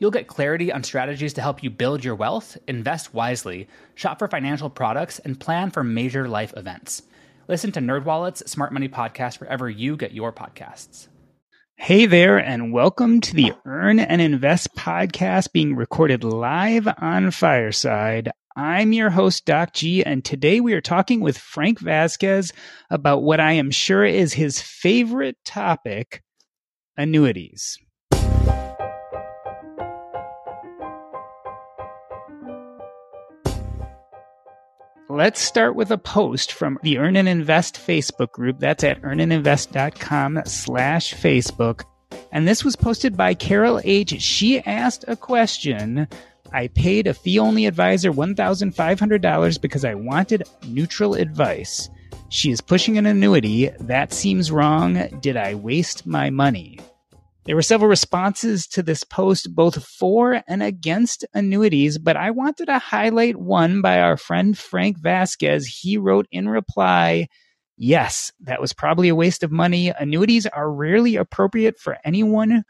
You'll get clarity on strategies to help you build your wealth, invest wisely, shop for financial products, and plan for major life events. Listen to NerdWallet's Smart Money Podcast wherever you get your podcasts. Hey there, and welcome to the Earn and Invest podcast being recorded live on Fireside. I'm your host, Doc G, and today we are talking with Frank Vasquez about what I am sure is his favorite topic annuities. Let's start with a post from the Earn and Invest Facebook group. That's at earnandinvest.com slash Facebook. And this was posted by Carol H. She asked a question. I paid a fee only advisor $1,500 because I wanted neutral advice. She is pushing an annuity. That seems wrong. Did I waste my money? There were several responses to this post, both for and against annuities, but I wanted to highlight one by our friend Frank Vasquez. He wrote in reply, Yes, that was probably a waste of money. Annuities are rarely appropriate for anyone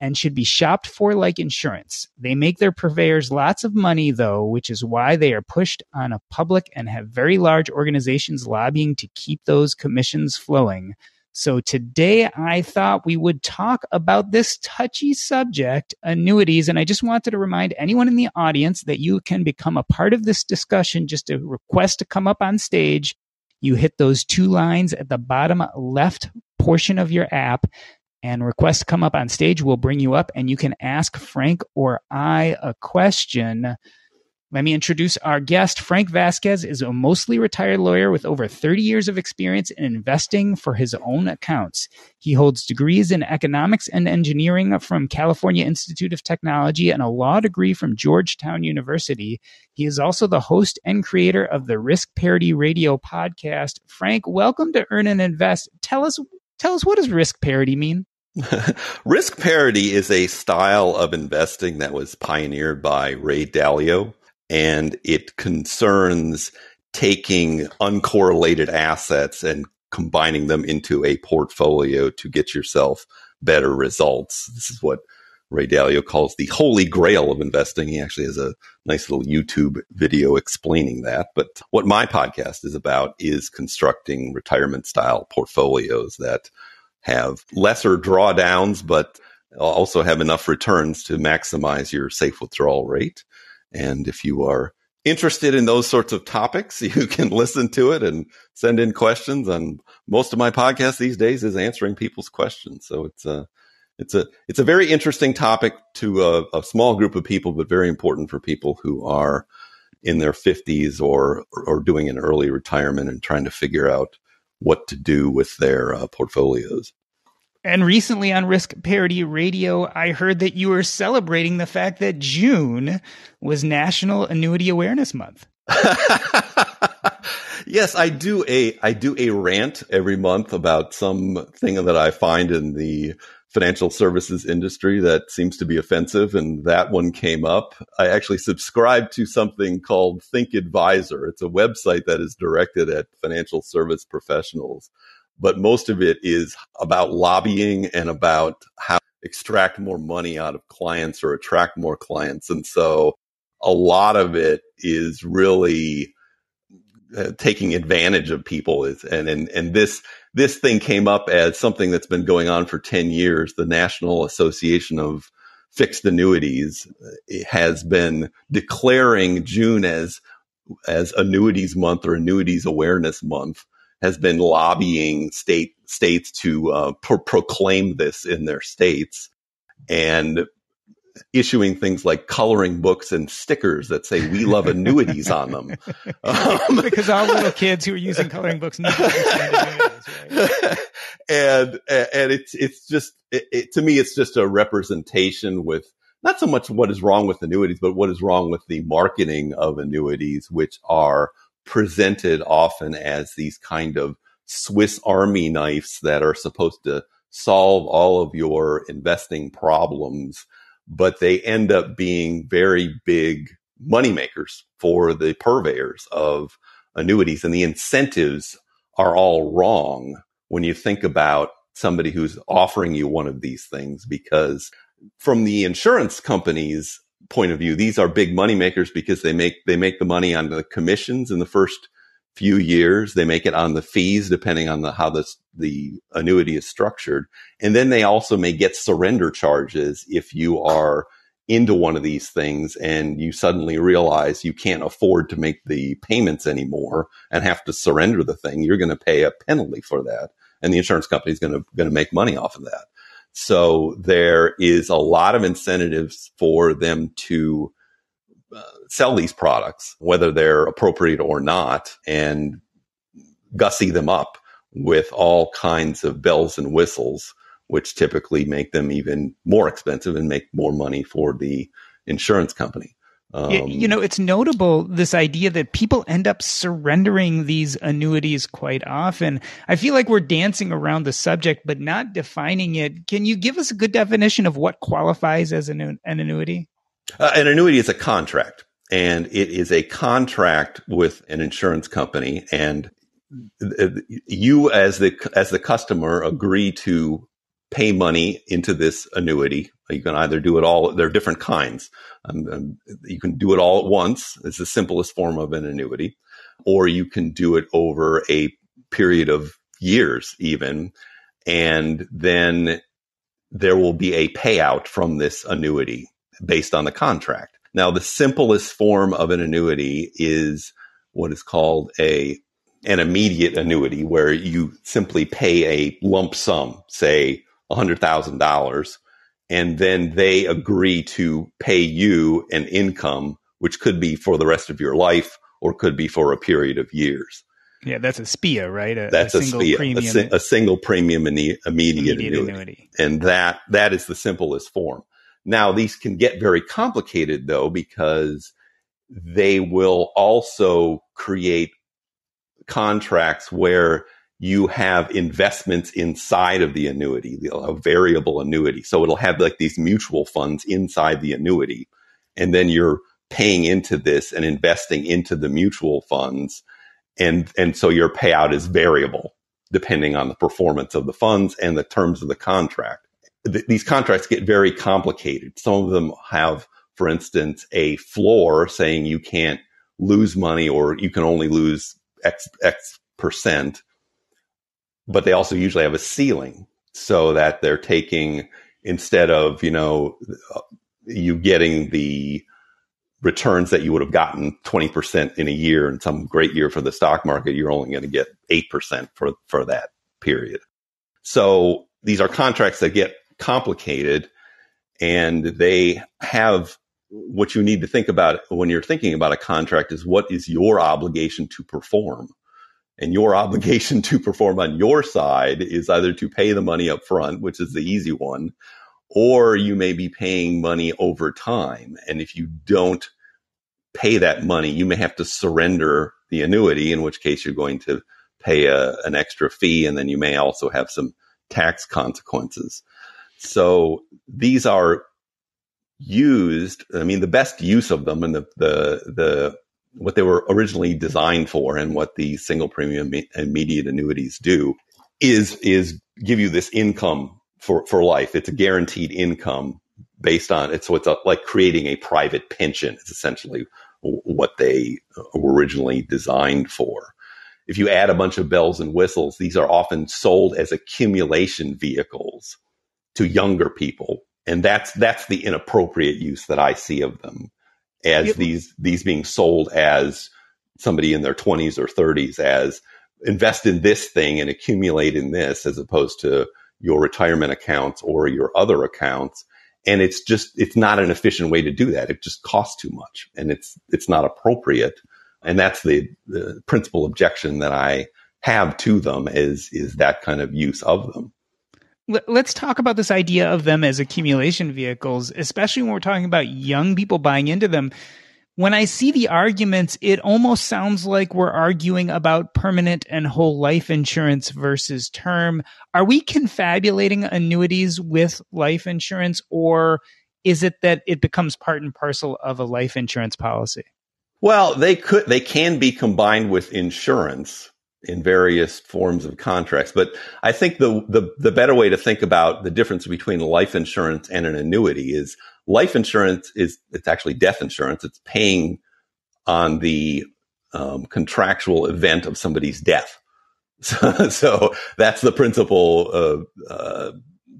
and should be shopped for like insurance. They make their purveyors lots of money, though, which is why they are pushed on a public and have very large organizations lobbying to keep those commissions flowing. So today I thought we would talk about this touchy subject, annuities. And I just wanted to remind anyone in the audience that you can become a part of this discussion. Just a request to come up on stage. You hit those two lines at the bottom left portion of your app and request to come up on stage. We'll bring you up and you can ask Frank or I a question. Let me introduce our guest. Frank Vasquez is a mostly retired lawyer with over 30 years of experience in investing for his own accounts. He holds degrees in economics and engineering from California Institute of Technology and a law degree from Georgetown University. He is also the host and creator of the Risk Parity Radio podcast. Frank, welcome to Earn and Invest. Tell us tell us what does risk parity mean? risk parity is a style of investing that was pioneered by Ray Dalio and it concerns taking uncorrelated assets and combining them into a portfolio to get yourself better results. This is what Ray Dalio calls the holy grail of investing. He actually has a nice little YouTube video explaining that. But what my podcast is about is constructing retirement style portfolios that have lesser drawdowns, but also have enough returns to maximize your safe withdrawal rate and if you are interested in those sorts of topics, you can listen to it and send in questions. And most of my podcast these days is answering people's questions. So it's a, it's a, it's a very interesting topic to a, a small group of people, but very important for people who are in their fifties or, or doing an early retirement and trying to figure out what to do with their uh, portfolios. And recently on Risk Parity Radio, I heard that you were celebrating the fact that June was National Annuity Awareness Month. yes, I do a I do a rant every month about something that I find in the financial services industry that seems to be offensive and that one came up. I actually subscribe to something called Think Advisor. It's a website that is directed at financial service professionals but most of it is about lobbying and about how to extract more money out of clients or attract more clients. And so a lot of it is really uh, taking advantage of people is, and, and, and this, this thing came up as something that's been going on for 10 years. The National Association of fixed annuities has been declaring June as as annuities month or annuities awareness month has been lobbying state states to uh, pro- proclaim this in their states and issuing things like coloring books and stickers that say "We love annuities" on them. Um, because all little kids who are using coloring books need to understand annuities, right? and and it's it's just it, it, to me it's just a representation with not so much what is wrong with annuities, but what is wrong with the marketing of annuities, which are presented often as these kind of Swiss Army knives that are supposed to solve all of your investing problems, but they end up being very big moneymakers for the purveyors of annuities. And the incentives are all wrong when you think about somebody who's offering you one of these things because from the insurance company's point of view, these are big money makers because they make they make the money on the commissions in the first few years. They make it on the fees, depending on the how this the annuity is structured, and then they also may get surrender charges if you are into one of these things and you suddenly realize you can't afford to make the payments anymore and have to surrender the thing. You're going to pay a penalty for that, and the insurance company is going to going to make money off of that. So there is a lot of incentives for them to uh, sell these products, whether they're appropriate or not, and gussy them up with all kinds of bells and whistles, which typically make them even more expensive and make more money for the insurance company. Um, you know, it's notable this idea that people end up surrendering these annuities quite often. I feel like we're dancing around the subject, but not defining it. Can you give us a good definition of what qualifies as an, an annuity? Uh, an annuity is a contract, and it is a contract with an insurance company, and you as the as the customer agree to pay money into this annuity. You can either do it all. There are different kinds. Um, um, you can do it all at once. It's the simplest form of an annuity, or you can do it over a period of years, even, and then there will be a payout from this annuity based on the contract. Now, the simplest form of an annuity is what is called a an immediate annuity, where you simply pay a lump sum, say $100,000, and then they agree to pay you an income, which could be for the rest of your life or could be for a period of years. Yeah, that's a SPIA, right? A, that's a, a SPIA, premium. A, si- a, single premium immediate, immediate annuity. annuity. And that that is the simplest form. Now, these can get very complicated though, because they will also create contracts where you have investments inside of the annuity, a variable annuity. So it'll have like these mutual funds inside the annuity. And then you're paying into this and investing into the mutual funds. And, and so your payout is variable depending on the performance of the funds and the terms of the contract th- these contracts get very complicated. Some of them have, for instance, a floor saying you can't lose money or you can only lose X, X percent. But they also usually have a ceiling so that they're taking, instead of, you know, uh, you getting the returns that you would have gotten 20% in a year in some great year for the stock market, you're only going to get 8% for, for that period. So these are contracts that get complicated and they have what you need to think about when you're thinking about a contract is what is your obligation to perform and your obligation to perform on your side is either to pay the money up front which is the easy one or you may be paying money over time and if you don't pay that money you may have to surrender the annuity in which case you're going to pay a, an extra fee and then you may also have some tax consequences so these are used. I mean, the best use of them and the, the, the, what they were originally designed for and what the single premium immediate annuities do is, is give you this income for, for life. It's a guaranteed income based on it. So it's a, like creating a private pension. It's essentially what they uh, were originally designed for. If you add a bunch of bells and whistles, these are often sold as accumulation vehicles to younger people And that's that's the inappropriate use that I see of them as yep. these these being sold as somebody in their 20s or 30s as invest in this thing and accumulate in this as opposed to your retirement accounts or your other accounts. And it's just it's not an efficient way to do that. It just costs too much and it's it's not appropriate. And that's the, the principal objection that i have to them is is that kind of use of them let's talk about this idea of them as accumulation vehicles especially when we're talking about young people buying into them when I see the arguments, it almost sounds like we're arguing about permanent and whole life insurance versus term. Are we confabulating annuities with life insurance, or is it that it becomes part and parcel of a life insurance policy? Well, they could, they can be combined with insurance in various forms of contracts. But I think the, the, the better way to think about the difference between life insurance and an annuity is life insurance is it's actually death insurance. It's paying on the um, contractual event of somebody's death. So, so that's the principal uh, uh,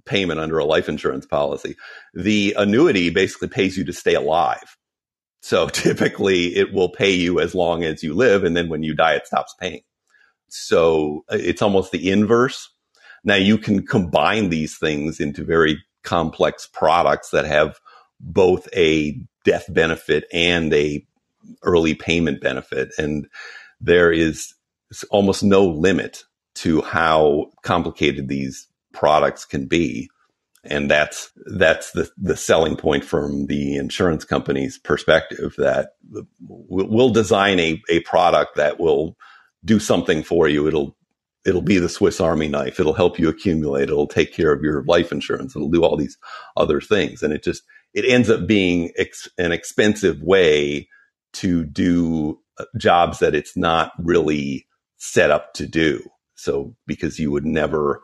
payment under a life insurance policy. The annuity basically pays you to stay alive. So typically it will pay you as long as you live. And then when you die, it stops paying. So uh, it's almost the inverse. Now you can combine these things into very complex products that have both a death benefit and a early payment benefit. And there is almost no limit to how complicated these products can be. And that's, that's the, the selling point from the insurance company's perspective that we'll design a, a product that will do something for you. It'll, it'll be the Swiss Army knife. It'll help you accumulate. It'll take care of your life insurance. It'll do all these other things. And it just, it ends up being ex- an expensive way to do uh, jobs that it's not really set up to do. So because you would never,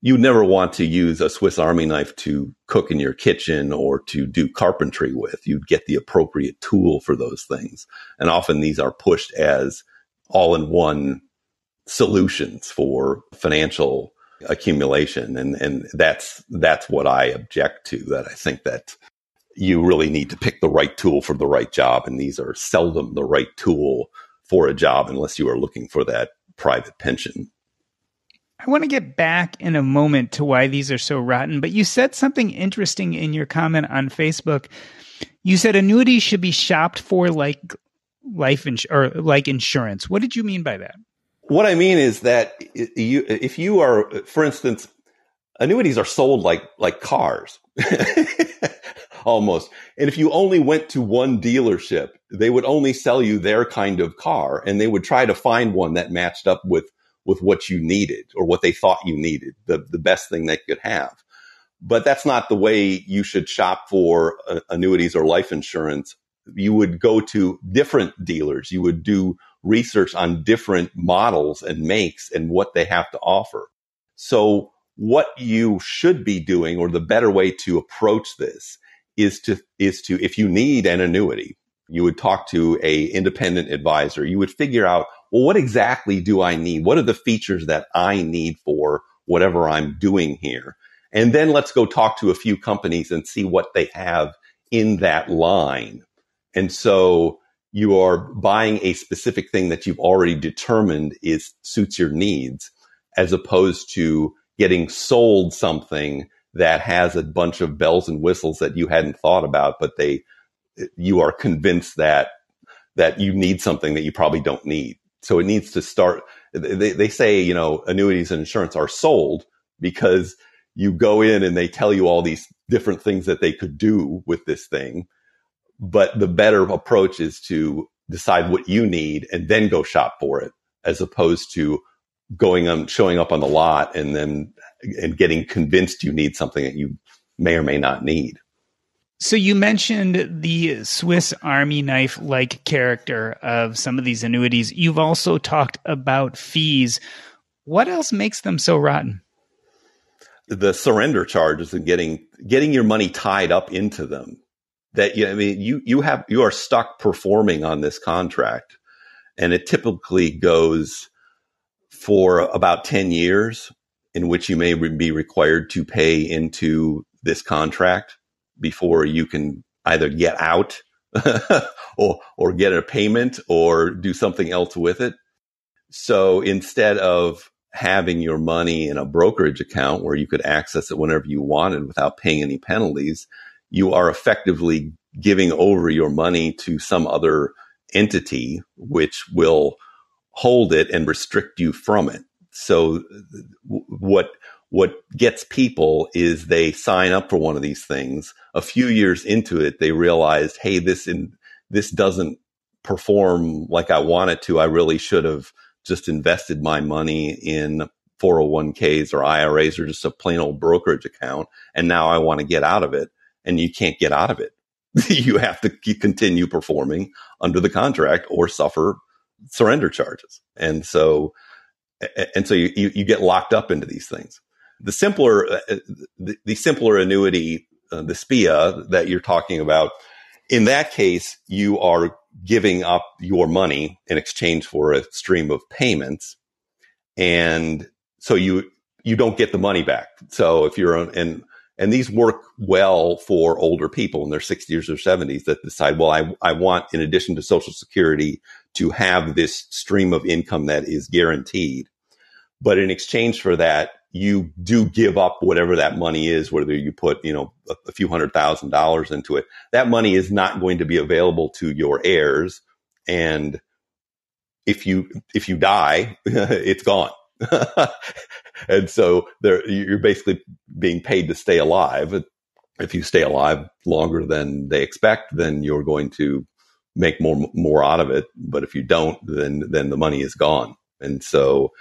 you never want to use a Swiss Army knife to cook in your kitchen or to do carpentry with. You'd get the appropriate tool for those things. And often these are pushed as all in one solutions for financial accumulation and and that's that's what I object to that I think that you really need to pick the right tool for the right job and these are seldom the right tool for a job unless you are looking for that private pension. I want to get back in a moment to why these are so rotten, but you said something interesting in your comment on Facebook. You said annuities should be shopped for like life ins- or like insurance. What did you mean by that? What I mean is that you, if you are, for instance, annuities are sold like like cars, almost. And if you only went to one dealership, they would only sell you their kind of car, and they would try to find one that matched up with with what you needed or what they thought you needed, the the best thing they could have. But that's not the way you should shop for uh, annuities or life insurance. You would go to different dealers. You would do research on different models and makes and what they have to offer. So what you should be doing or the better way to approach this is to, is to, if you need an annuity, you would talk to a independent advisor. You would figure out, well, what exactly do I need? What are the features that I need for whatever I'm doing here? And then let's go talk to a few companies and see what they have in that line. And so you are buying a specific thing that you've already determined is suits your needs as opposed to getting sold something that has a bunch of bells and whistles that you hadn't thought about, but they, you are convinced that, that you need something that you probably don't need. So it needs to start. They, they say, you know, annuities and insurance are sold because you go in and they tell you all these different things that they could do with this thing. But the better approach is to decide what you need and then go shop for it as opposed to going on, showing up on the lot and then, and getting convinced you need something that you may or may not need. So you mentioned the Swiss Army knife like character of some of these annuities. You've also talked about fees. What else makes them so rotten? The surrender charges and getting getting your money tied up into them that you, I mean, you, you have, you are stuck performing on this contract and it typically goes for about 10 years in which you may be required to pay into this contract before you can either get out or or get a payment or do something else with it. So instead of having your money in a brokerage account where you could access it whenever you wanted without paying any penalties, you are effectively giving over your money to some other entity which will hold it and restrict you from it. So what what gets people is they sign up for one of these things. A few years into it, they realized, hey, this in, this doesn't perform like I want it to. I really should have just invested my money in 401ks or IRAs or just a plain old brokerage account. And now I want to get out of it. And you can't get out of it. you have to continue performing under the contract or suffer surrender charges. And so, and so you, you, get locked up into these things. The simpler, uh, uh, the, simpler annuity, uh, the SPIA that you're talking about, in that case, you are giving up your money in exchange for a stream of payments. And so you, you don't get the money back. So if you're on, and, these work well for older people in their 60s or 70s that decide, well, I, I want, in addition to social security, to have this stream of income that is guaranteed. But in exchange for that, you do give up whatever that money is, whether you put, you know, a, a, few hundred thousand dollars into it. That money is not going to be available to your heirs. And if you, if you die, it's gone. and so there, you're basically being paid to stay alive. If you stay alive longer than they expect, then you're going to make more, more out of it. But if you don't, then, then the money is gone. And so,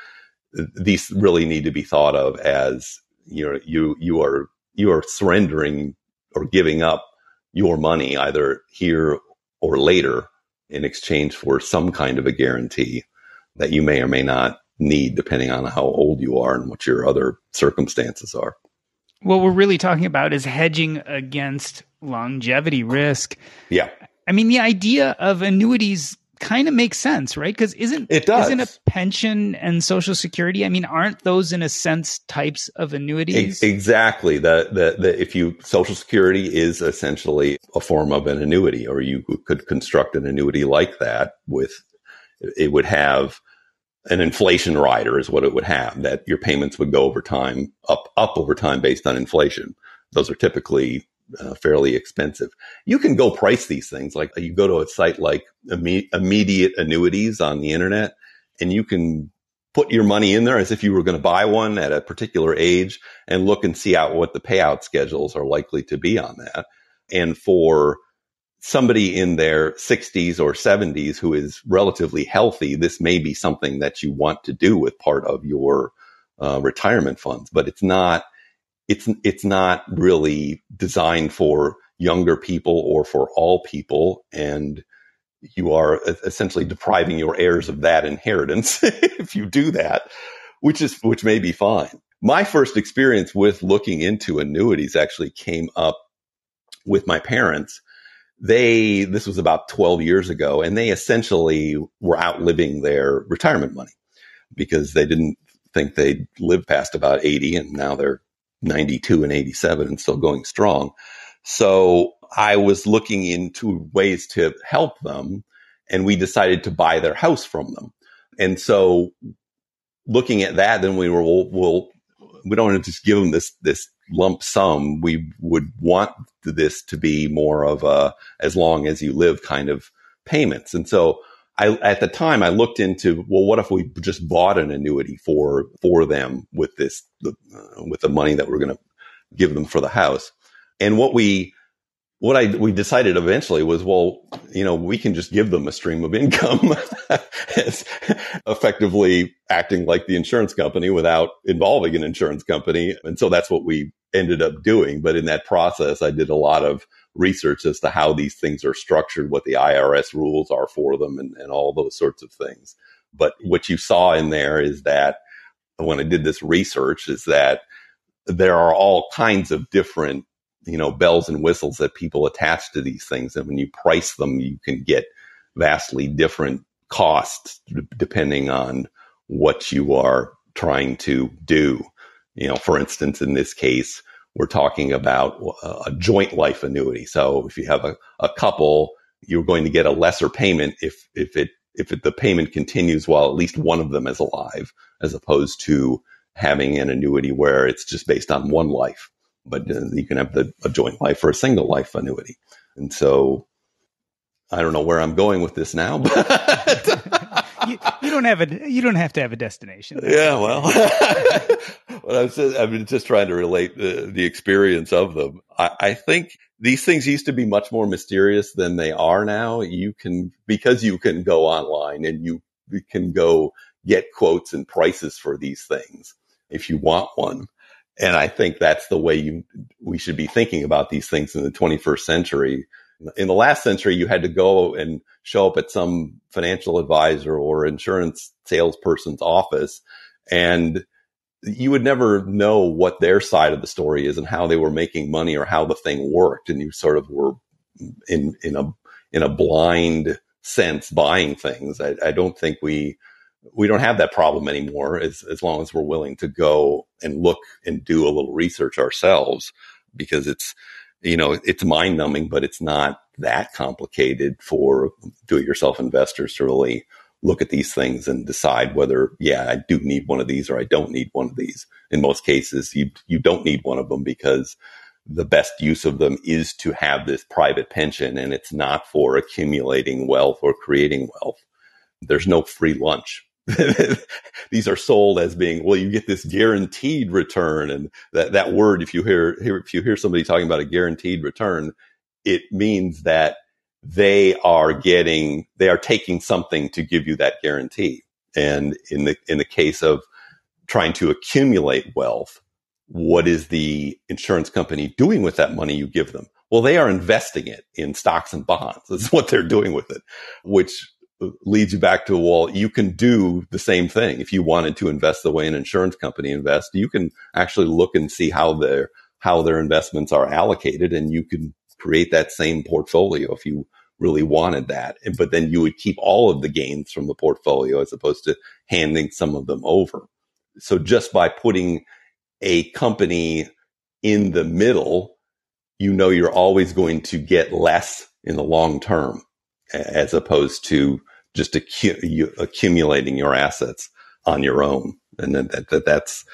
these really need to be thought of as you know you you are you are surrendering or giving up your money either here or later in exchange for some kind of a guarantee that you may or may not need depending on how old you are and what your other circumstances are. What we're really talking about is hedging against longevity risk. Yeah. I mean, the idea of annuities kind of makes sense, right? Because isn't it does. isn't a pension and social security? I mean, aren't those in a sense types of annuities? exactly. The, the the if you social security is essentially a form of an annuity, or you could construct an annuity like that with it would have an inflation rider is what it would have that your payments would go over time up up over time based on inflation. Those are typically uh, fairly expensive. You can go price these things. Like you go to a site like imme- immediate annuities on the internet and you can put your money in there as if you were going to buy one at a particular age and look and see out what the payout schedules are likely to be on that. And for somebody in their 60s or 70s who is relatively healthy, this may be something that you want to do with part of your uh, retirement funds, but it's not it's it's not really designed for younger people or for all people and you are essentially depriving your heirs of that inheritance if you do that which is which may be fine. My first experience with looking into annuities actually came up with my parents they this was about 12 years ago and they essentially were outliving their retirement money because they didn't think they'd live past about 80 and now they're 92 and 87 and still going strong. So I was looking into ways to help them and we decided to buy their house from them. And so looking at that, then we were, we'll, we'll we don't want to just give them this, this lump sum. We would want this to be more of a, as long as you live kind of payments. And so I, at the time, I looked into, well, what if we just bought an annuity for, for them with this, uh, with the money that we're going to give them for the house? And what we, what I, we decided eventually was, well, you know, we can just give them a stream of income effectively acting like the insurance company without involving an insurance company. And so that's what we ended up doing. But in that process, I did a lot of research as to how these things are structured, what the IRS rules are for them, and, and all those sorts of things. But what you saw in there is that when I did this research, is that there are all kinds of different, you know, bells and whistles that people attach to these things. And when you price them, you can get vastly different costs depending on what you are trying to do. You know, for instance, in this case, we're talking about uh, a joint life annuity. So if you have a, a couple, you're going to get a lesser payment if if it if it, the payment continues while at least one of them is alive, as opposed to having an annuity where it's just based on one life. But uh, you can have the, a joint life or a single life annuity. And so I don't know where I'm going with this now, but you, you, don't have a you don't have to have a destination. Yeah, well, well I was just, I've been just trying to relate the, the experience of them. I, I think these things used to be much more mysterious than they are now. You can because you can go online and you can go get quotes and prices for these things if you want one. And I think that's the way you we should be thinking about these things in the 21st century in the last century, you had to go and show up at some financial advisor or insurance salesperson's office and you would never know what their side of the story is and how they were making money or how the thing worked. And you sort of were in, in a, in a blind sense buying things. I, I don't think we, we don't have that problem anymore as, as long as we're willing to go and look and do a little research ourselves because it's, you know, it's mind numbing, but it's not that complicated for do it yourself investors to really look at these things and decide whether, yeah, I do need one of these or I don't need one of these. In most cases, you, you don't need one of them because the best use of them is to have this private pension and it's not for accumulating wealth or creating wealth. There's no free lunch these are sold as being well you get this guaranteed return. And that that word if you hear, hear if you hear somebody talking about a guaranteed return it means that they are getting they are taking something to give you that guarantee. And in the in the case of trying to accumulate wealth what is the insurance company doing with that money you give them? Well they are investing it in stocks and bonds. That's what they're doing with it which leads you back to a wall, you can do the same thing. If you wanted to invest the way an insurance company invests you can actually look and see how their how their investments are allocated and you can create that same portfolio if you really wanted that. But then you would keep all of the gains from the portfolio as opposed to handing some of them over. So just by putting a company in the middle you know you're always going to get less in the long term as opposed to just acu- accumulating your assets on your own. And that, that, that's,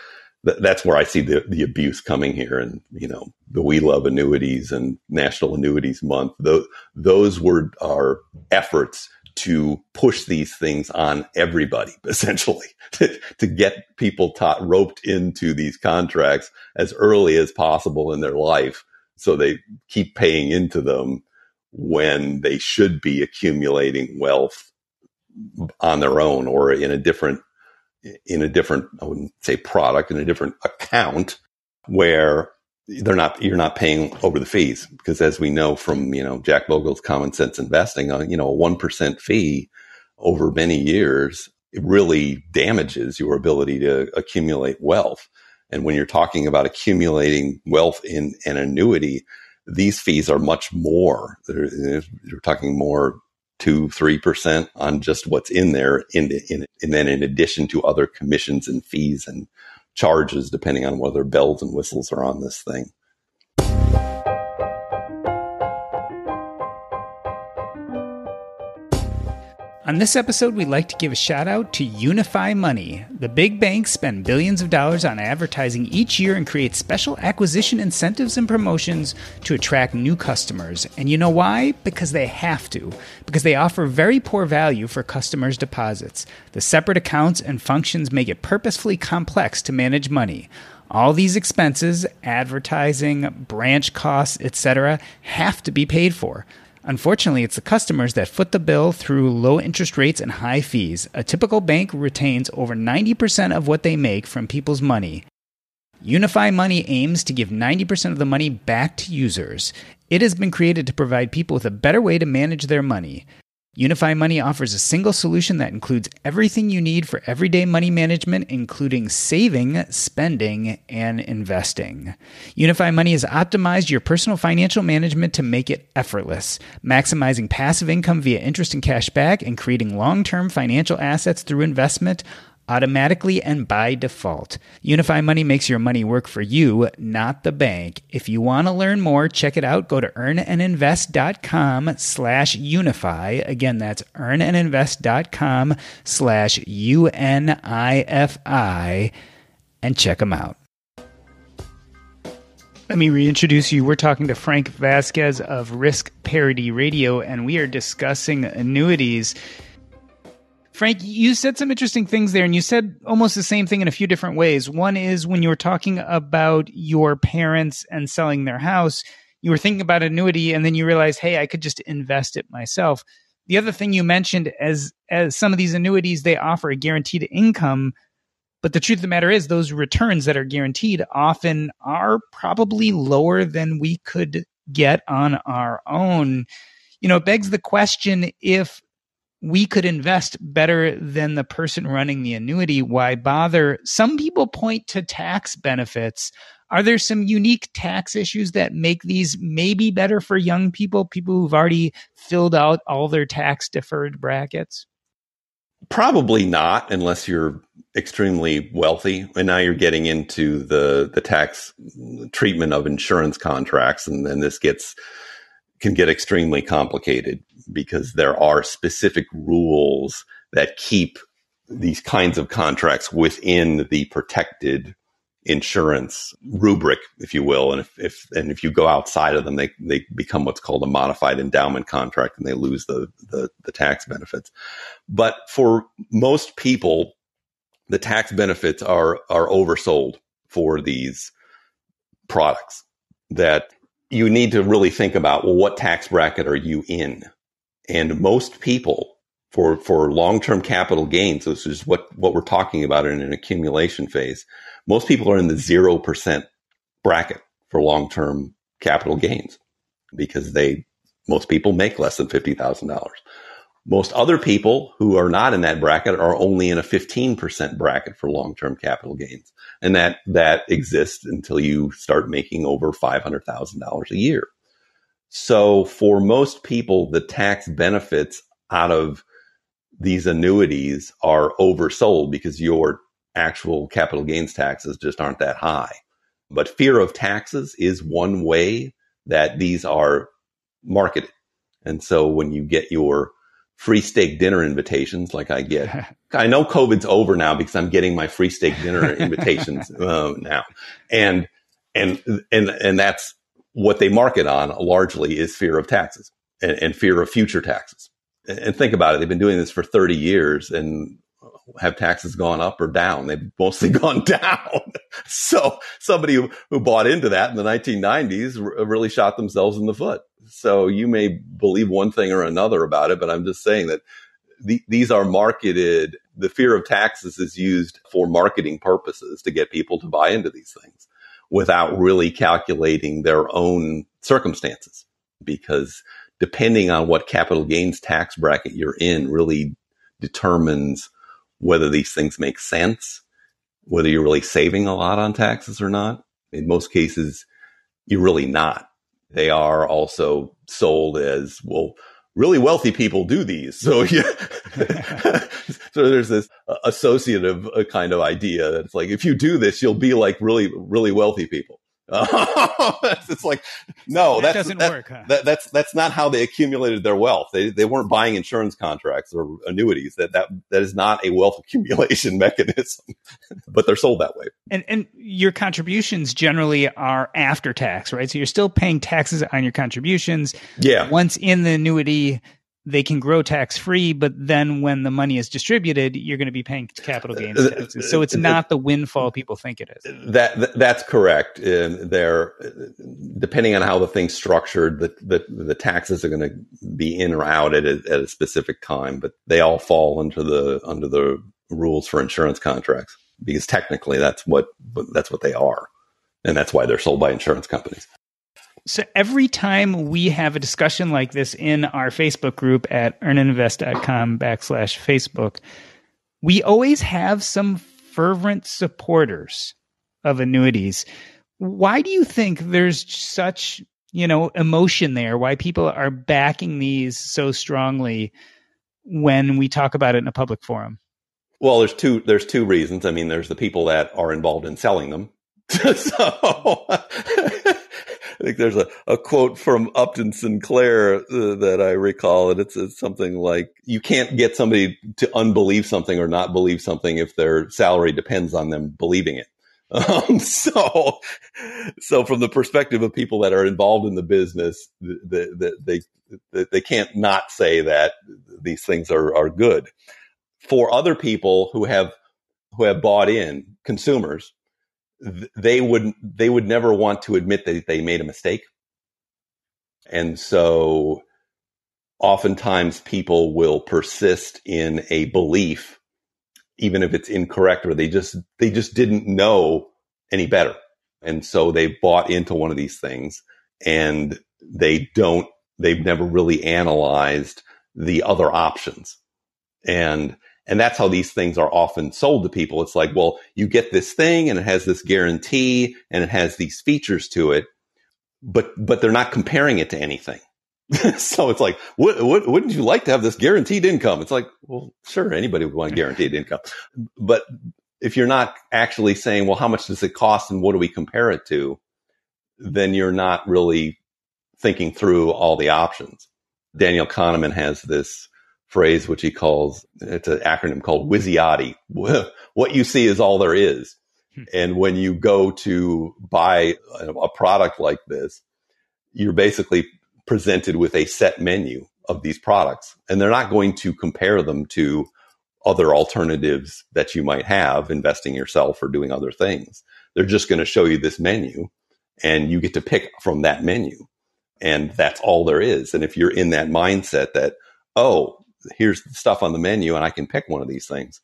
that's where I see the, the abuse coming here. And, you know, the We Love Annuities and National Annuities Month, those, those were our efforts to push these things on everybody, essentially, to, to get people taught, roped into these contracts as early as possible in their life. So they keep paying into them when they should be accumulating wealth on their own or in a different in a different I wouldn't say product in a different account where they're not you're not paying over the fees because as we know from you know Jack Bogle's common sense investing on uh, you know a 1% fee over many years it really damages your ability to accumulate wealth and when you're talking about accumulating wealth in an annuity these fees are much more. You're talking more two, three percent on just what's in there, in, the, in, and then in addition to other commissions and fees and charges, depending on whether bells and whistles are on this thing. On this episode, we'd like to give a shout out to Unifimoney. The big banks spend billions of dollars on advertising each year and create special acquisition incentives and promotions to attract new customers. And you know why? Because they have to. Because they offer very poor value for customers' deposits. The separate accounts and functions make it purposefully complex to manage money. All these expenses, advertising, branch costs, etc., have to be paid for. Unfortunately, it's the customers that foot the bill through low interest rates and high fees. A typical bank retains over 90% of what they make from people's money. Unifimoney aims to give 90% of the money back to users. It has been created to provide people with a better way to manage their money. Unifimoney offers a single solution that includes everything you need for everyday money management, including saving, spending, and investing. Unifimoney has optimized your personal financial management to make it effortless, maximizing passive income via interest and cash back and creating long term financial assets through investment automatically and by default. Unifimoney makes your money work for you, not the bank. If you want to learn more, check it out. Go to earnandinvest.com slash unifi. Again, that's earnandinvest.com slash U-N-I-F-I and check them out. Let me reintroduce you. We're talking to Frank Vasquez of Risk Parity Radio, and we are discussing annuities. Frank, you said some interesting things there, and you said almost the same thing in a few different ways. One is when you were talking about your parents and selling their house, you were thinking about annuity, and then you realized, hey, I could just invest it myself. The other thing you mentioned as as some of these annuities they offer a guaranteed income, but the truth of the matter is those returns that are guaranteed often are probably lower than we could get on our own. You know, it begs the question if we could invest better than the person running the annuity. Why bother? Some people point to tax benefits. Are there some unique tax issues that make these maybe better for young people, people who've already filled out all their tax deferred brackets? Probably not, unless you're extremely wealthy. And now you're getting into the the tax treatment of insurance contracts, and then this gets can get extremely complicated because there are specific rules that keep these kinds of contracts within the protected insurance rubric, if you will. And if, if and if you go outside of them, they, they become what's called a modified endowment contract and they lose the, the, the tax benefits. But for most people, the tax benefits are are oversold for these products that you need to really think about well what tax bracket are you in and most people for, for long-term capital gains, this is what, what we're talking about in an accumulation phase. Most people are in the 0% bracket for long-term capital gains because they, most people make less than $50,000. Most other people who are not in that bracket are only in a 15% bracket for long-term capital gains. And that, that exists until you start making over $500,000 a year. So for most people, the tax benefits out of these annuities are oversold because your actual capital gains taxes just aren't that high. But fear of taxes is one way that these are marketed. And so when you get your free steak dinner invitations like I get, I know COVID's over now because I'm getting my free steak dinner invitations uh, now. And, and, and, and that's, what they market on largely is fear of taxes and, and fear of future taxes. And, and think about it. They've been doing this for 30 years and have taxes gone up or down? They've mostly gone down. so somebody who, who bought into that in the 1990s really shot themselves in the foot. So you may believe one thing or another about it, but I'm just saying that the, these are marketed. The fear of taxes is used for marketing purposes to get people to buy into these things without really calculating their own circumstances. Because depending on what capital gains tax bracket you're in really determines whether these things make sense, whether you're really saving a lot on taxes or not. In most cases, you're really not. They are also sold as, well, really wealthy people do these. So yeah, so there's this associative uh, kind of idea that it's like, if you do this, you'll be like really, really wealthy people. it's like no, that doesn't that, work. Huh? That, that's that's not how they accumulated their wealth. They they weren't buying insurance contracts or annuities. That that that is not a wealth accumulation mechanism, but they're sold that way. And and your contributions generally are after tax, right? So you're still paying taxes on your contributions. Yeah. Once in the annuity, they can grow tax free, but then when the money is distributed, you're going to be paying capital gains Uh, taxes. So it's not the windfall people think it is. That, that that's correct. And they're depending on how the thing's structured, the the, the taxes are going to be in or out at a, at a specific time, but they all fall under the under the rules for insurance contracts because technically that's what that's what they are, and that's why they're sold by insurance companies. So every time we have a discussion like this in our Facebook group at earninvest.com backslash Facebook, we always have some fervent supporters of annuities. Why do you think there's such, you know, emotion there? Why people are backing these so strongly when we talk about it in a public forum? Well, there's two there's two reasons. I mean, there's the people that are involved in selling them. so I think there's a, a quote from Upton Sinclair uh, that I recall, and it's, it's something like, "You can't get somebody to unbelieve something or not believe something if their salary depends on them believing it." Um, so, so from the perspective of people that are involved in the business, they, they, they, they can't not say that these things are, are good. For other people who have, who have bought in, consumers, they would, they would never want to admit that they made a mistake. And so oftentimes people will persist in a belief even if it's incorrect or they just they just didn't know any better and so they bought into one of these things and they don't they've never really analyzed the other options and and that's how these things are often sold to people it's like well you get this thing and it has this guarantee and it has these features to it but but they're not comparing it to anything so it's like, what, what, wouldn't you like to have this guaranteed income? It's like, well, sure, anybody would want guaranteed income. But if you're not actually saying, well, how much does it cost and what do we compare it to? Then you're not really thinking through all the options. Daniel Kahneman has this phrase, which he calls, it's an acronym called WYSIATI. What you see is all there is. Hmm. And when you go to buy a product like this, you're basically presented with a set menu of these products and they're not going to compare them to other alternatives that you might have investing yourself or doing other things. They're just going to show you this menu and you get to pick from that menu. And that's all there is. And if you're in that mindset that, oh, here's the stuff on the menu and I can pick one of these things,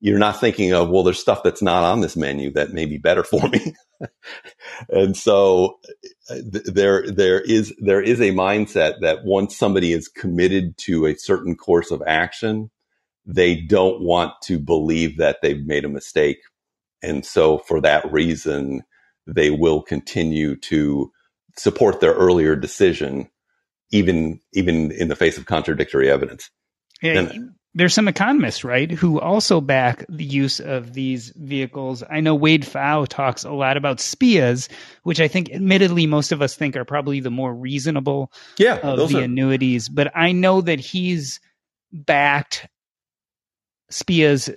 you're not thinking of, well, there's stuff that's not on this menu that may be better for me. and so uh, th- there, there is, there is a mindset that once somebody is committed to a certain course of action, they don't want to believe that they've made a mistake. And so for that reason, they will continue to support their earlier decision, even, even in the face of contradictory evidence. Yeah, and, there's some economists, right, who also back the use of these vehicles. I know Wade Pfau talks a lot about SPIAs, which I think, admittedly, most of us think are probably the more reasonable yeah, of the are- annuities. But I know that he's backed SPIAs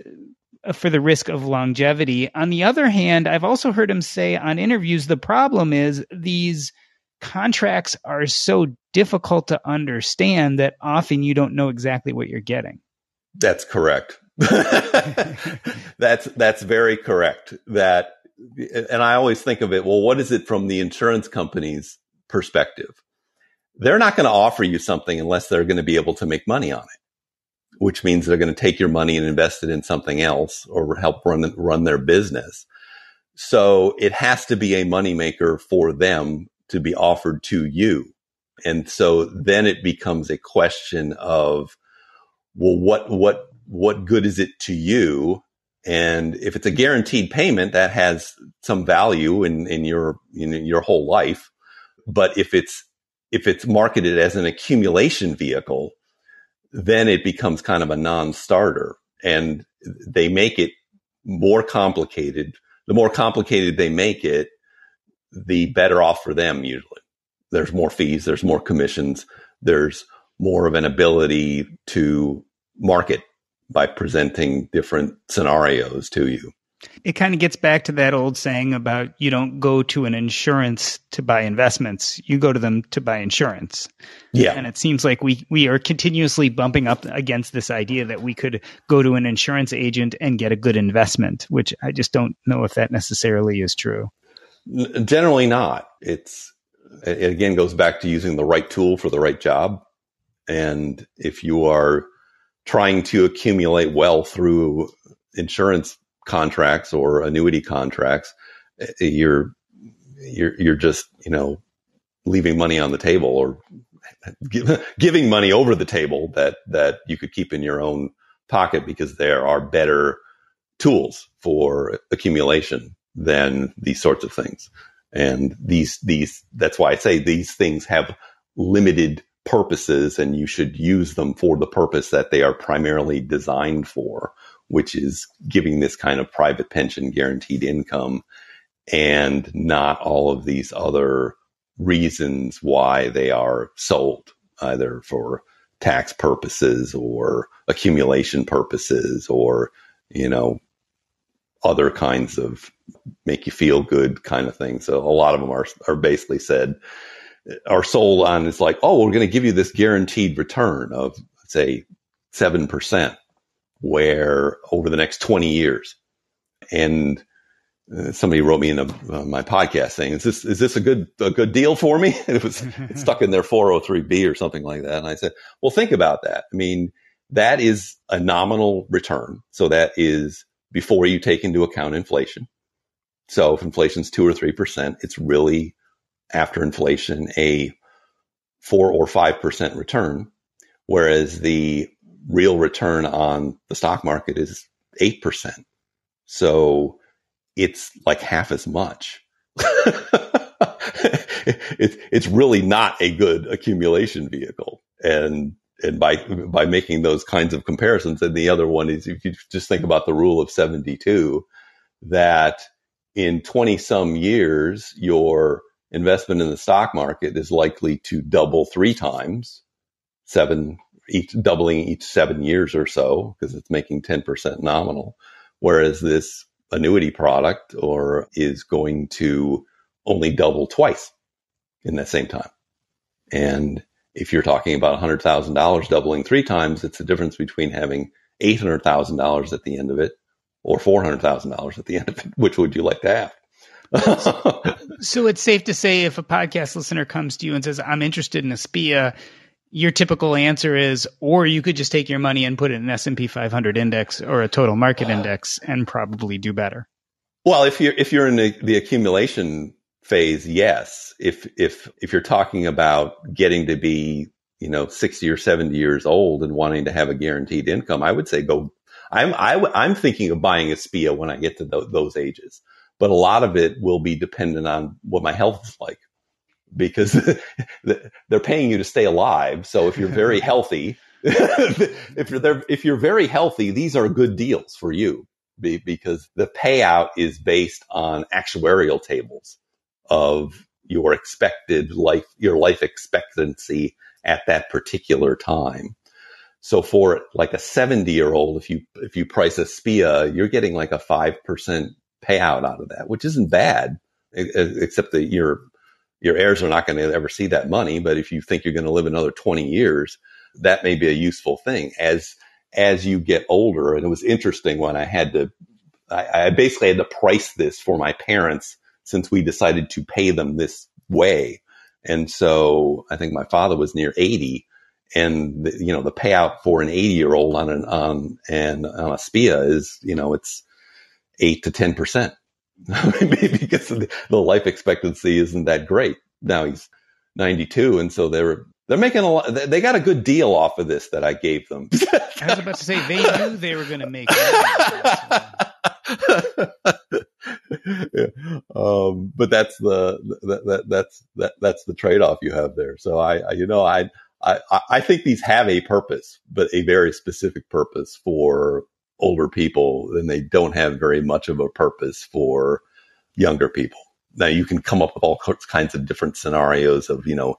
uh, for the risk of longevity. On the other hand, I've also heard him say on interviews the problem is these contracts are so difficult to understand that often you don't know exactly what you're getting. That's correct. that's that's very correct. That and I always think of it, well, what is it from the insurance company's perspective? They're not going to offer you something unless they're going to be able to make money on it, which means they're going to take your money and invest it in something else or help run run their business. So it has to be a moneymaker for them to be offered to you. And so then it becomes a question of well, what, what, what good is it to you? And if it's a guaranteed payment, that has some value in, in your, in your whole life. But if it's, if it's marketed as an accumulation vehicle, then it becomes kind of a non-starter and they make it more complicated. The more complicated they make it, the better off for them usually. There's more fees, there's more commissions, there's more of an ability to market by presenting different scenarios to you. It kind of gets back to that old saying about you don't go to an insurance to buy investments, you go to them to buy insurance. Yeah. And it seems like we we are continuously bumping up against this idea that we could go to an insurance agent and get a good investment, which I just don't know if that necessarily is true. Generally not. It's it again goes back to using the right tool for the right job. And if you are trying to accumulate wealth through insurance contracts or annuity contracts, eh, you're you're you're just you know leaving money on the table or give, giving money over the table that that you could keep in your own pocket because there are better tools for accumulation than these sorts of things. And these these that's why I say these things have limited purposes and you should use them for the purpose that they are primarily designed for, which is giving this kind of private pension guaranteed income and not all of these other reasons why they are sold, either for tax purposes or accumulation purposes or, you know, other kinds of make you feel good kind of things. So a lot of them are, are basically said, are sold on it's like, oh, we're going to give you this guaranteed return of say 7% where over the next 20 years. And uh, somebody wrote me in a, uh, my podcast saying, "Is this is this a good a good deal for me?" And it was stuck in their 403b or something like that. And I said, "Well, think about that. I mean, that is a nominal return, so that is before you take into account inflation. So if inflation's two or three percent, it's really after inflation a four or five percent return, whereas the real return on the stock market is eight percent. So it's like half as much. it's it's really not a good accumulation vehicle, and and by by making those kinds of comparisons, and the other one is if you just think about the rule of seventy two, that in twenty some years your investment in the stock market is likely to double three times, seven each doubling each seven years or so because it's making ten percent nominal, whereas this annuity product or is going to only double twice in that same time. And if you're talking about $100,000 doubling three times, it's the difference between having $800,000 at the end of it or $400,000 at the end of it. Which would you like to have? so it's safe to say if a podcast listener comes to you and says, I'm interested in a SPIA, your typical answer is, or you could just take your money and put it in an S&P 500 index or a total market index and probably do better. Well, if you're, if you're in the, the accumulation phase, yes. If, if, if you're talking about getting to be, you know, 60 or 70 years old and wanting to have a guaranteed income, I would say go, I'm, I, am i am thinking of buying a SPIA when I get to th- those ages, but a lot of it will be dependent on what my health is like because they're paying you to stay alive. So if you're very healthy, if you're there, if you're very healthy, these are good deals for you because the payout is based on actuarial tables of your expected life, your life expectancy at that particular time. So for like a 70 year old, if you, if you price a SPIA, you're getting like a 5% payout out of that, which isn't bad, except that you're your heirs are not going to ever see that money. But if you think you're going to live another 20 years, that may be a useful thing as, as you get older. And it was interesting when I had to, I, I basically had to price this for my parents since we decided to pay them this way. And so I think my father was near 80 and the, you know, the payout for an 80 year old on an, on, and on a SPIA is, you know, it's eight to 10%. Maybe because the, the life expectancy isn't that great. Now he's 92, and so they're they're making a lot. They got a good deal off of this that I gave them. I was about to say they knew they were going to make. yeah. um, but that's the that, that that's that that's the trade off you have there. So I, I you know I, I I think these have a purpose, but a very specific purpose for older people and they don't have very much of a purpose for younger people. Now you can come up with all kinds of different scenarios of, you know,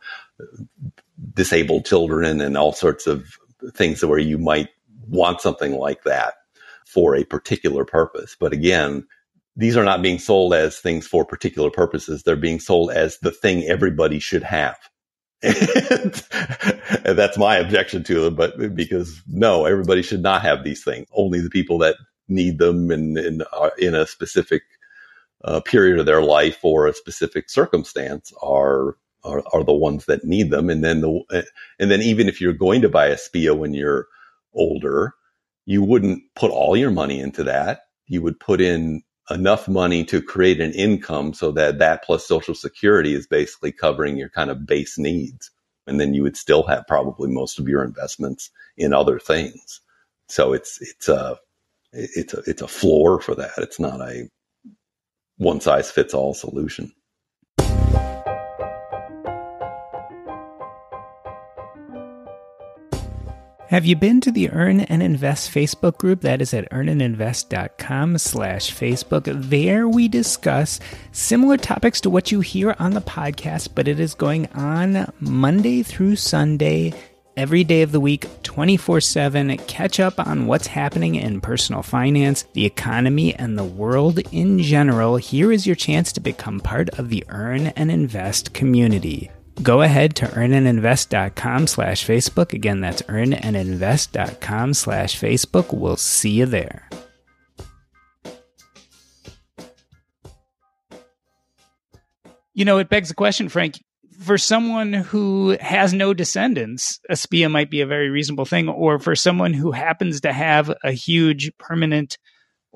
disabled children and all sorts of things where you might want something like that for a particular purpose. But again, these are not being sold as things for particular purposes. They're being sold as the thing everybody should have. and, that's my objection to them. But because no, everybody should not have these things. Only the people that need them and in, in, in, a specific uh, period of their life or a specific circumstance are, are are the ones that need them. And then the and then even if you're going to buy a SPIA when you're older, you wouldn't put all your money into that. You would put in enough money to create an income so that that plus social security is basically covering your kind of base needs. And then you would still have probably most of your investments in other things. So it's, it's a, it's a, it's a floor for that. It's not a one size fits all solution. Have you been to the Earn and Invest Facebook group? That is at earnandinvest.com slash Facebook. There we discuss similar topics to what you hear on the podcast, but it is going on Monday through Sunday, every day of the week, 24 7. Catch up on what's happening in personal finance, the economy, and the world in general. Here is your chance to become part of the Earn and Invest community go ahead to earnandinvest.com slash Facebook. Again, that's earnandinvest.com slash Facebook. We'll see you there. You know, it begs the question, Frank. For someone who has no descendants, a SPIA might be a very reasonable thing. Or for someone who happens to have a huge permanent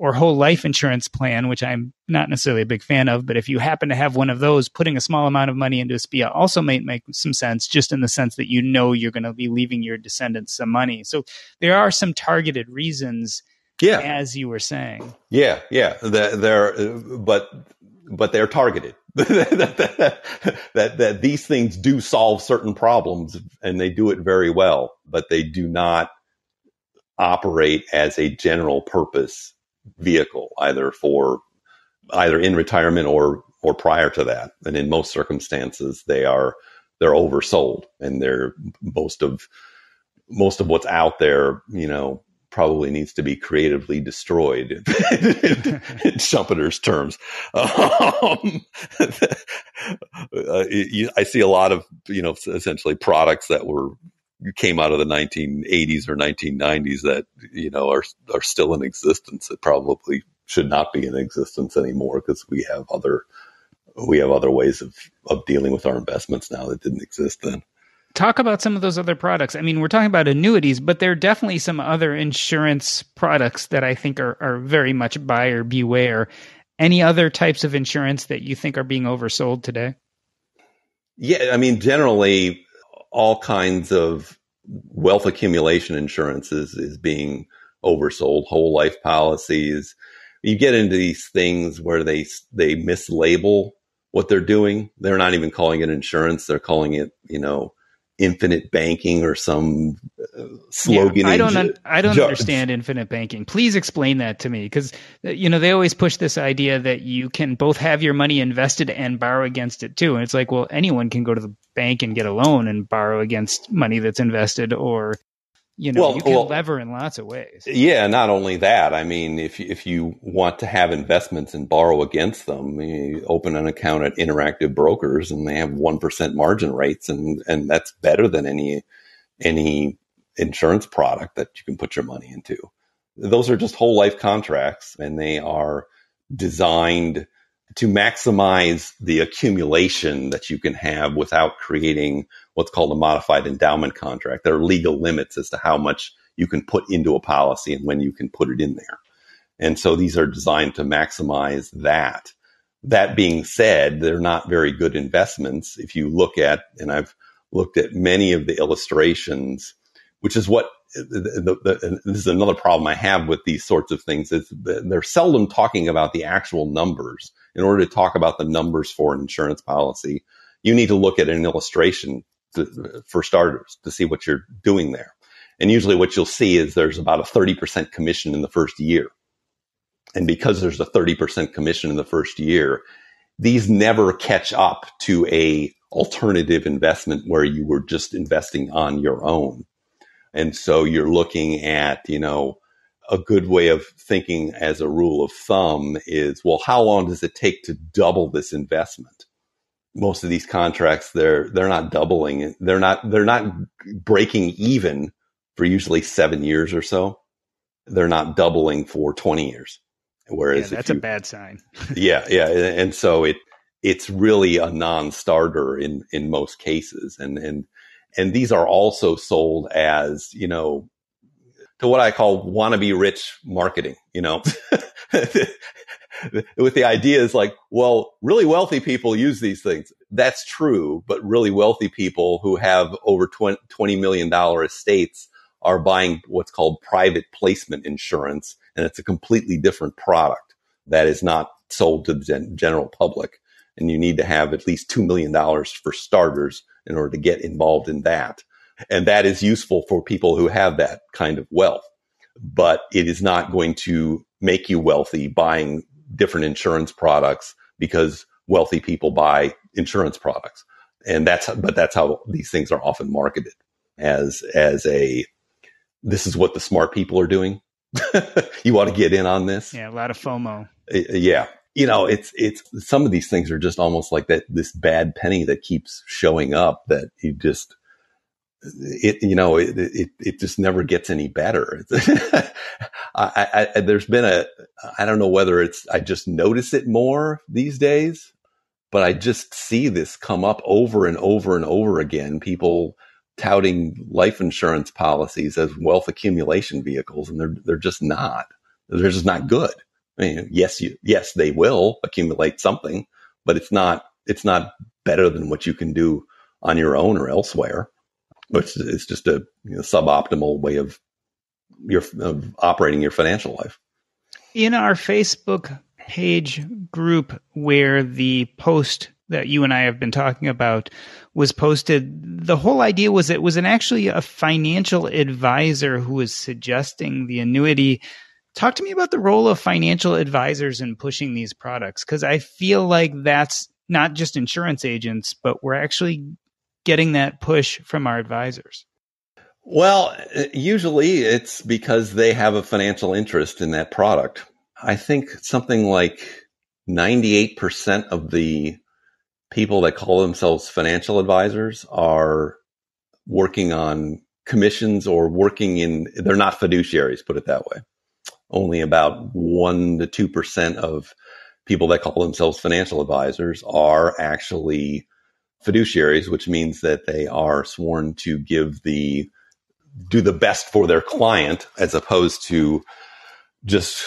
or whole life insurance plan, which I'm not necessarily a big fan of, but if you happen to have one of those, putting a small amount of money into a SPIA also might make some sense, just in the sense that you know you're going to be leaving your descendants some money. So there are some targeted reasons, yeah, as you were saying. Yeah, yeah, they're, but but they're targeted. that, that that these things do solve certain problems, and they do it very well, but they do not operate as a general purpose vehicle, either for either in retirement or or prior to that. And in most circumstances, they are they're oversold, and they're most of most of what's out there, you know, probably needs to be creatively destroyed in, Schumpeter's terms. Um, uh, you, I see a lot of, you know, essentially products that were came out of the 1980s or 1990s that you know are are still in existence. That probably should not be in existence anymore because we have other we have other ways of of dealing with our investments now that didn't exist then. Talk about some of those other products. I mean we're talking about annuities but there are definitely some other insurance products that i think are, are very much buyer beware. Any other types of insurance that you think are being oversold today? Yeah i mean generally all kinds of wealth accumulation insurance is, is being oversold, whole life policies. You get into these things where they they mislabel what they're doing. They're not even calling it insurance; they're calling it, you know, infinite banking or some uh, slogan. Yeah, I don't. Un- I don't understand infinite banking. Please explain that to me, because uh, you know they always push this idea that you can both have your money invested and borrow against it too. And it's like, well, anyone can go to the bank and get a loan and borrow against money that's invested, or you know, well, you can well, lever in lots of ways. Yeah, not only that. I mean, if if you want to have investments and borrow against them, you open an account at Interactive Brokers, and they have one percent margin rates, and and that's better than any any insurance product that you can put your money into. Those are just whole life contracts, and they are designed to maximize the accumulation that you can have without creating what's called a modified endowment contract. There are legal limits as to how much you can put into a policy and when you can put it in there. And so these are designed to maximize that. That being said, they're not very good investments. If you look at, and I've looked at many of the illustrations, which is what the, the, this is another problem I have with these sorts of things is they're seldom talking about the actual numbers. In order to talk about the numbers for an insurance policy, you need to look at an illustration to, for starters to see what you're doing there. And usually what you'll see is there's about a 30% commission in the first year. And because there's a 30% commission in the first year, these never catch up to a alternative investment where you were just investing on your own. And so you're looking at, you know, a good way of thinking as a rule of thumb is, well, how long does it take to double this investment? Most of these contracts they're they're not doubling. They're not they're not breaking even for usually seven years or so. They're not doubling for 20 years. Whereas yeah, that's you, a bad sign. Yeah yeah and so it it's really a non-starter in in most cases. And and and these are also sold as you know to what I call wannabe rich marketing, you know, with the idea is like, well, really wealthy people use these things. That's true, but really wealthy people who have over $20 million estates are buying what's called private placement insurance. And it's a completely different product that is not sold to the gen- general public. And you need to have at least $2 million for starters in order to get involved in that. and that is useful for people who have that kind of wealth. But it is not going to make you wealthy buying different insurance products because wealthy people buy insurance products. And that's, but that's how these things are often marketed as, as a, this is what the smart people are doing. you want to get in on this? Yeah, a lot of FOMO. Yeah. You know, it's, it's, some of these things are just almost like that, this bad penny that keeps showing up that you just, it, you know, it, it, it just never gets any better. I, I, there's been a, I don't know whether it's, I just notice it more these days, but I just see this come up over and over and over again. People touting life insurance policies as wealth accumulation vehicles, and they're they're just not. They're just not good. I mean, yes, you, yes, they will accumulate something, but it's not it's not better than what you can do on your own or elsewhere. Which is just a you know, suboptimal way of your of operating your financial life. In our Facebook page group where the post that you and I have been talking about was posted, the whole idea was it was an actually a financial advisor who was suggesting the annuity. Talk to me about the role of financial advisors in pushing these products because I feel like that's not just insurance agents, but we're actually getting that push from our advisors. Well, usually it's because they have a financial interest in that product. I think something like 98% of the people that call themselves financial advisors are working on commissions or working in, they're not fiduciaries, put it that way. Only about 1 to 2% of people that call themselves financial advisors are actually fiduciaries, which means that they are sworn to give the, do the best for their client as opposed to just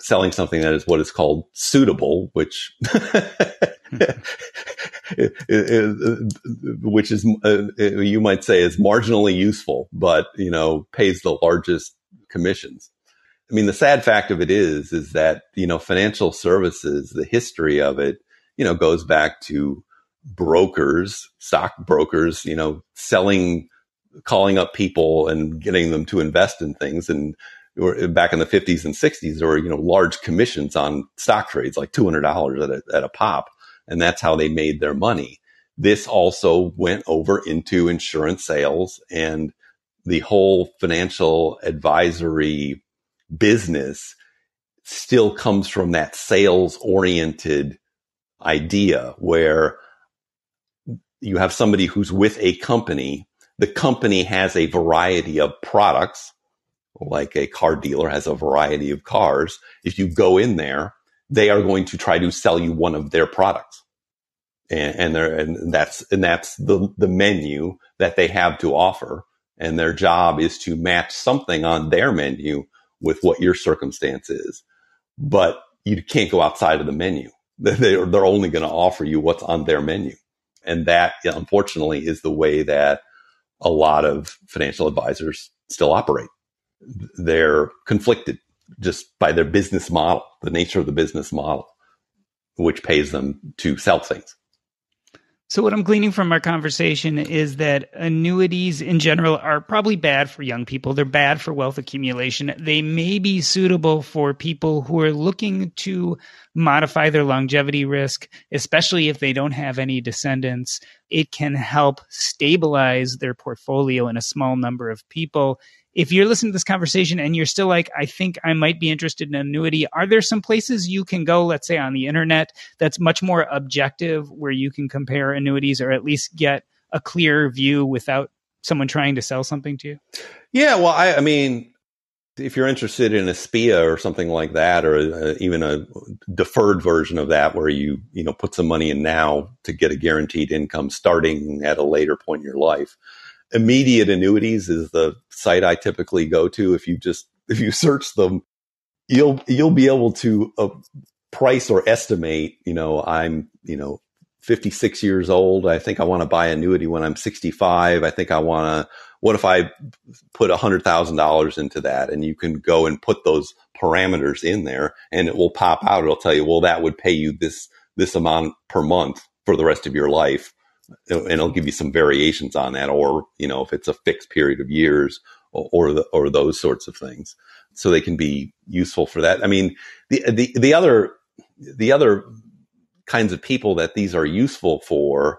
selling something that is what is called suitable, which which is uh, you might say is marginally useful, but you know pays the largest commissions. I mean, the sad fact of it is, is that you know financial services, the history of it, you know, goes back to brokers, stock brokers, you know, selling, calling up people and getting them to invest in things and uh, back in the 50s and 60s, there were, you know, large commissions on stock trades, like $200 at a, at a pop. And that's how they made their money. This also went over into insurance sales and the whole financial advisory business still comes from that sales oriented idea where you have somebody who's with a company. The company has a variety of products like a car dealer has a variety of cars. If you go in there, they are going to try to sell you one of their products. And, and, and that's, and that's the, the menu that they have to offer. And their job is to match something on their menu with what your circumstance is. But you can't go outside of the menu. They're, they're only going to offer you what's on their menu. And that, unfortunately, is the way that a lot of financial advisors still operate they're conflicted just by their business model, the nature of the business model, which pays them to sell things. So, what I'm gleaning from our conversation is that annuities in general are probably bad for young people. They're bad for wealth accumulation. They may be suitable for people who are looking to modify their longevity risk, especially if they don't have any descendants. It can help stabilize their portfolio in a small number of people if you're listening to this conversation and you're still like, I think I might be interested in annuity, are there some places you can go, let's say on the internet, that's much more objective where you can compare annuities or at least get a clear view without someone trying to sell something to you? Yeah, well, I, I mean, if you're interested in a SPIA or something like that, or a, even a deferred version of that, where you you know put some money in now to get a guaranteed income starting at a later point in your life, immediate annuities is the site I typically go to. If you just, if you search them, you'll, you'll be able to uh, price or estimate, you know, I'm, you know, 56 years old. I think I want to buy annuity when I'm 65. I think I want to, what if I put $100,000 into that? And you can go and put those parameters in there and it will pop out. It'll tell you, well, that would pay you this, this amount per month for the rest of your life and it'll give you some variations on that, or you know, if it's a fixed period of years, or or, the, or those sorts of things. So they can be useful for that. I mean, the the the other the other kinds of people that these are useful for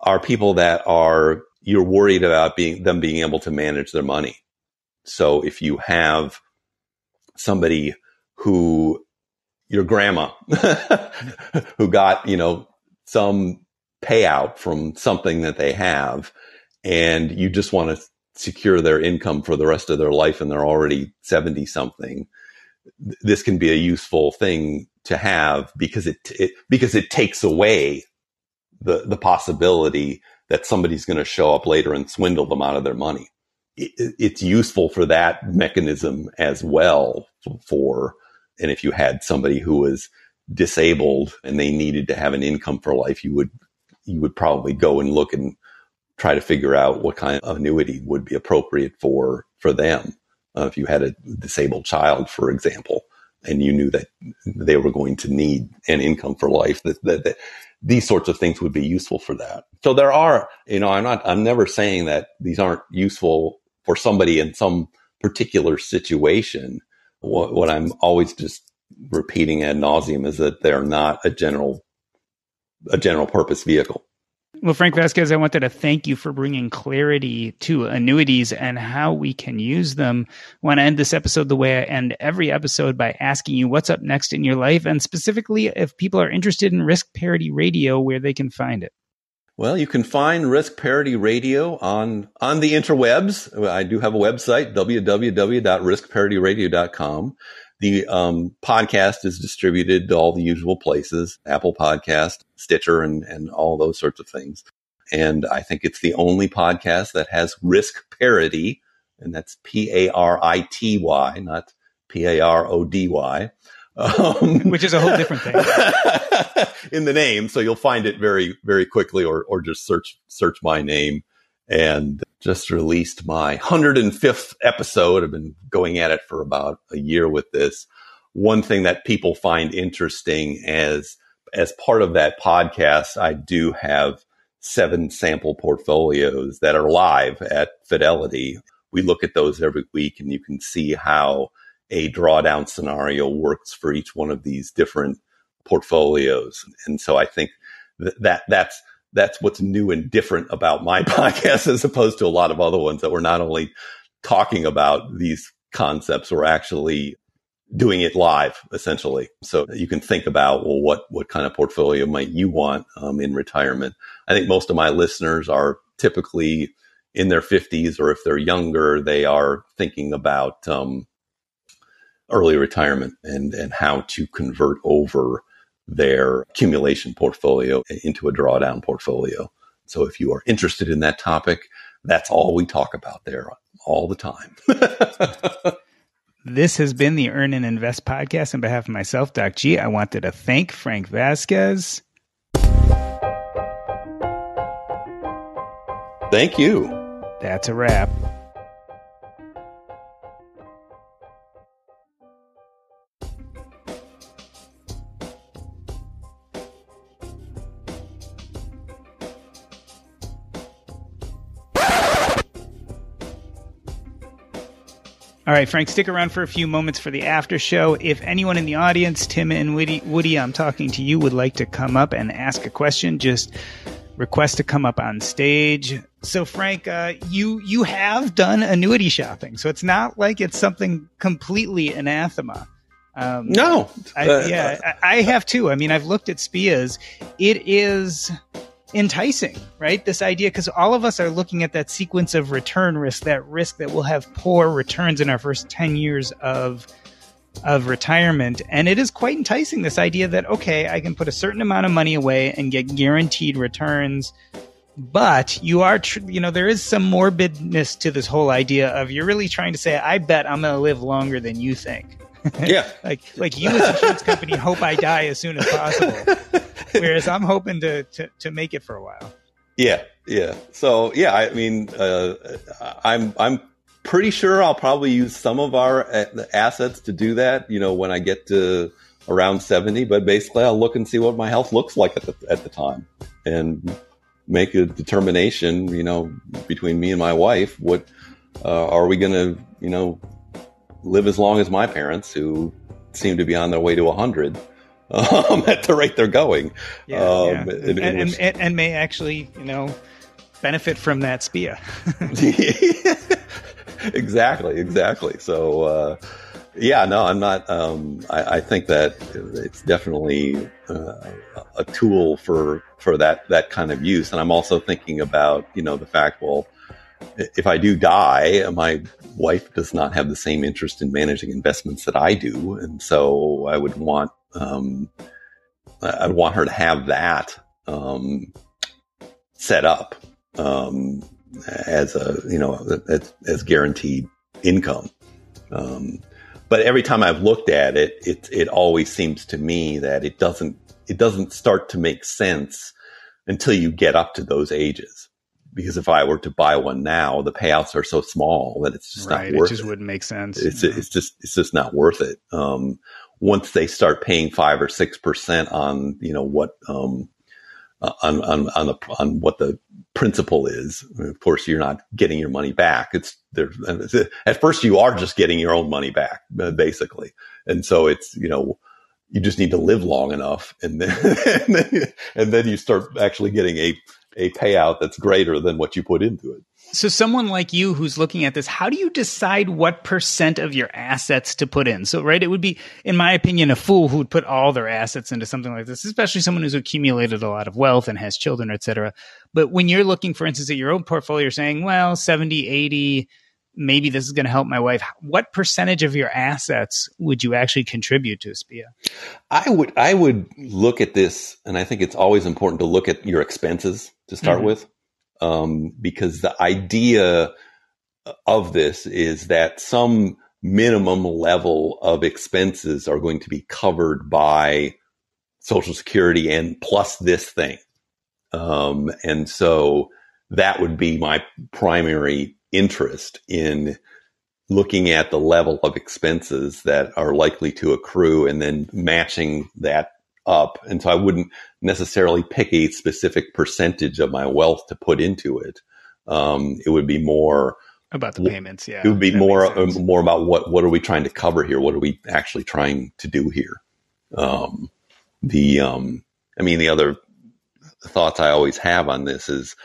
are people that are you're worried about being them being able to manage their money. So if you have somebody who your grandma who got, you know, some payout from something that they have and you just want to secure their income for the rest of their life and they're already 70 something this can be a useful thing to have because it, it because it takes away the the possibility that somebody's going to show up later and swindle them out of their money. It, it's useful for that mechanism as well for and if you had somebody who was disabled and they needed to have an income for life, you would you would probably go and look and try to figure out what kind of annuity would be appropriate for for them. Uh, if you had a disabled child, for example, and you knew that they were going to need an income for life, that, that, that these sorts of things would be useful for that. So there are, you know, I'm not, I'm never saying that these aren't useful for somebody in some particular situation. What, what I'm always just repeating ad nauseum is that they're not a general, a general purpose vehicle. Well, Frank Vasquez, I wanted to thank you for bringing clarity to annuities and how we can use them. I want to end this episode the way I end every episode by asking you what's up next in your life, and specifically if people are interested in Risk Parity Radio, where they can find it. Well, you can find Risk Parity Radio on on the interwebs. I do have a website, www.riskparityradio.com. The um, podcast is distributed to all the usual places, Apple Podcast, Stitcher, and, and all those sorts of things. And I think it's the only podcast that has risk parity, and that's P A R I T Y, not P A R O D Y. Um, Which is a whole different thing in the name, so you'll find it very, very quickly, or or just search search my name and just released my 105th episode. I've been going at it for about a year with this. One thing that people find interesting as as part of that podcast, I do have seven sample portfolios that are live at Fidelity. We look at those every week and you can see how a drawdown scenario works for each one of these different portfolios. And so I think that, that that's that's what's new and different about my podcast as opposed to a lot of other ones that we're not only talking about these concepts, we're actually doing it live essentially. So you can think about, well, what, what kind of portfolio might you want um, in retirement? I think most of my listeners are typically in their 50s, or if they're younger, they are thinking about um, early retirement and, and how to convert over their accumulation portfolio into a drawdown portfolio. So if you are interested in that topic, that's all we talk about there all the time. this has been the Earn and Invest podcast. On behalf of myself, Doc G, I wanted to thank Frank Vasquez. Thank you. That's a wrap. Right, Frank, stick around for a few moments for the after show. If anyone in the audience, Tim and Woody, Woody, I'm talking to you, would like to come up and ask a question, just request to come up on stage. So, Frank, uh, you you have done annuity shopping, so it's not like it's something completely anathema. Um, no, I, yeah, I, I have too. I mean, I've looked at SPIAs. It is enticing, right? This idea, because all of us are looking at that sequence of return risk, that risk that we'll have poor returns in our first 10 years of of retirement and it is quite enticing this idea that okay i can put a certain amount of money away and get guaranteed returns but you are tr- you know there is some morbidness to this whole idea of you're really trying to say i bet i'm going to live longer than you think yeah like like you as insurance company hope i die as soon as possible Whereas I'm hoping to, to, to make it for a while. Yeah, yeah. So yeah, I mean, uh, I'm I'm pretty sure I'll probably use some of our uh, assets to do that. You know, when I get to around 70, but basically I'll look and see what my health looks like at the at the time, and make a determination, you know, between me and my wife, what uh, are we going to, you know, live as long as my parents who seem to be on their way to 100 um, at the rate they're going. Yeah, um, yeah. And, and, and, and, may actually, you know, benefit from that SPIA. exactly, exactly. So, uh, yeah, no, I'm not. Um, I, I, think that it's definitely uh, a tool for for that that kind of use. And I'm also thinking about you know the fact, well, if I do die, my wife does not have the same interest in managing investments that I do, and so I would want um, I'd want her to have that um, set up um, as a you know as, as guaranteed income. Um, but every time I've looked at it, it it always seems to me that it doesn't it doesn't start to make sense until you get up to those ages. Because if I were to buy one now, the payouts are so small that it's just right, not worth it. Just it. wouldn't make sense. It's yeah. it's just it's just not worth it. Um, once they start paying five or six percent on you know what um, uh, on on on the on what the principal is. Of course, you're not getting your money back. It's there. At first, you are just getting your own money back, uh, basically, and so it's you know you just need to live long enough, and then and then, and then you start actually getting a a payout that's greater than what you put into it. So, someone like you who's looking at this, how do you decide what percent of your assets to put in? So, right, it would be, in my opinion, a fool who would put all their assets into something like this, especially someone who's accumulated a lot of wealth and has children, et cetera. But when you're looking, for instance, at your own portfolio, you're saying, well, 70, 80, maybe this is going to help my wife. What percentage of your assets would you actually contribute to SPIA? I would, I would look at this, and I think it's always important to look at your expenses to start mm-hmm. with um, because the idea of this is that some minimum level of expenses are going to be covered by Social Security and plus this thing. Um, and so that would be my primary interest in looking at the level of expenses that are likely to accrue and then matching that up. And so I wouldn't necessarily pick a specific percentage of my wealth to put into it. Um, it would be more about the payments. Yeah. It would be more, more about what, what are we trying to cover here? What are we actually trying to do here? Um, the, um, I mean, the other thoughts I always have on this is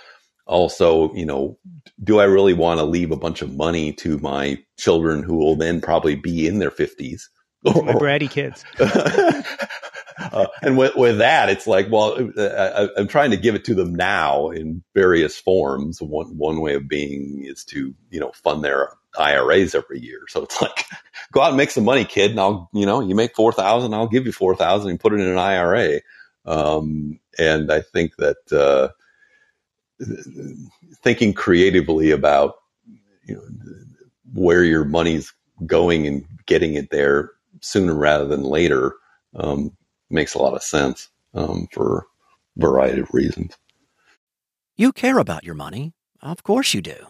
also, you know, do I really want to leave a bunch of money to my children who will then probably be in their fifties? my bratty kids. uh, and with, with that, it's like, well, I, am trying to give it to them now in various forms. One one way of being is to you know fund their IRAs every year. So it's like, go out and make some money, kid, and I'll you know you make four thousand, I'll give you four thousand and put it in an IRA. Um, and I think that uh, thinking creatively about you know where your money's going and getting it there sooner rather than later um, makes a lot of sense um, for a variety of reasons. You care about your money. Of course you do.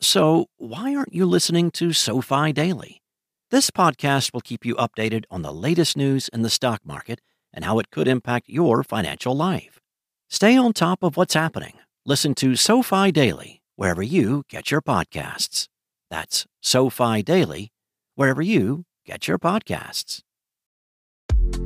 So why aren't you listening to SoFi Daily? This podcast will keep you updated on the latest news in the stock market and how it could impact your financial life. Stay on top of what's happening. Listen to SoFi Daily wherever you get your podcasts. That's SoFi Daily wherever you get your podcasts.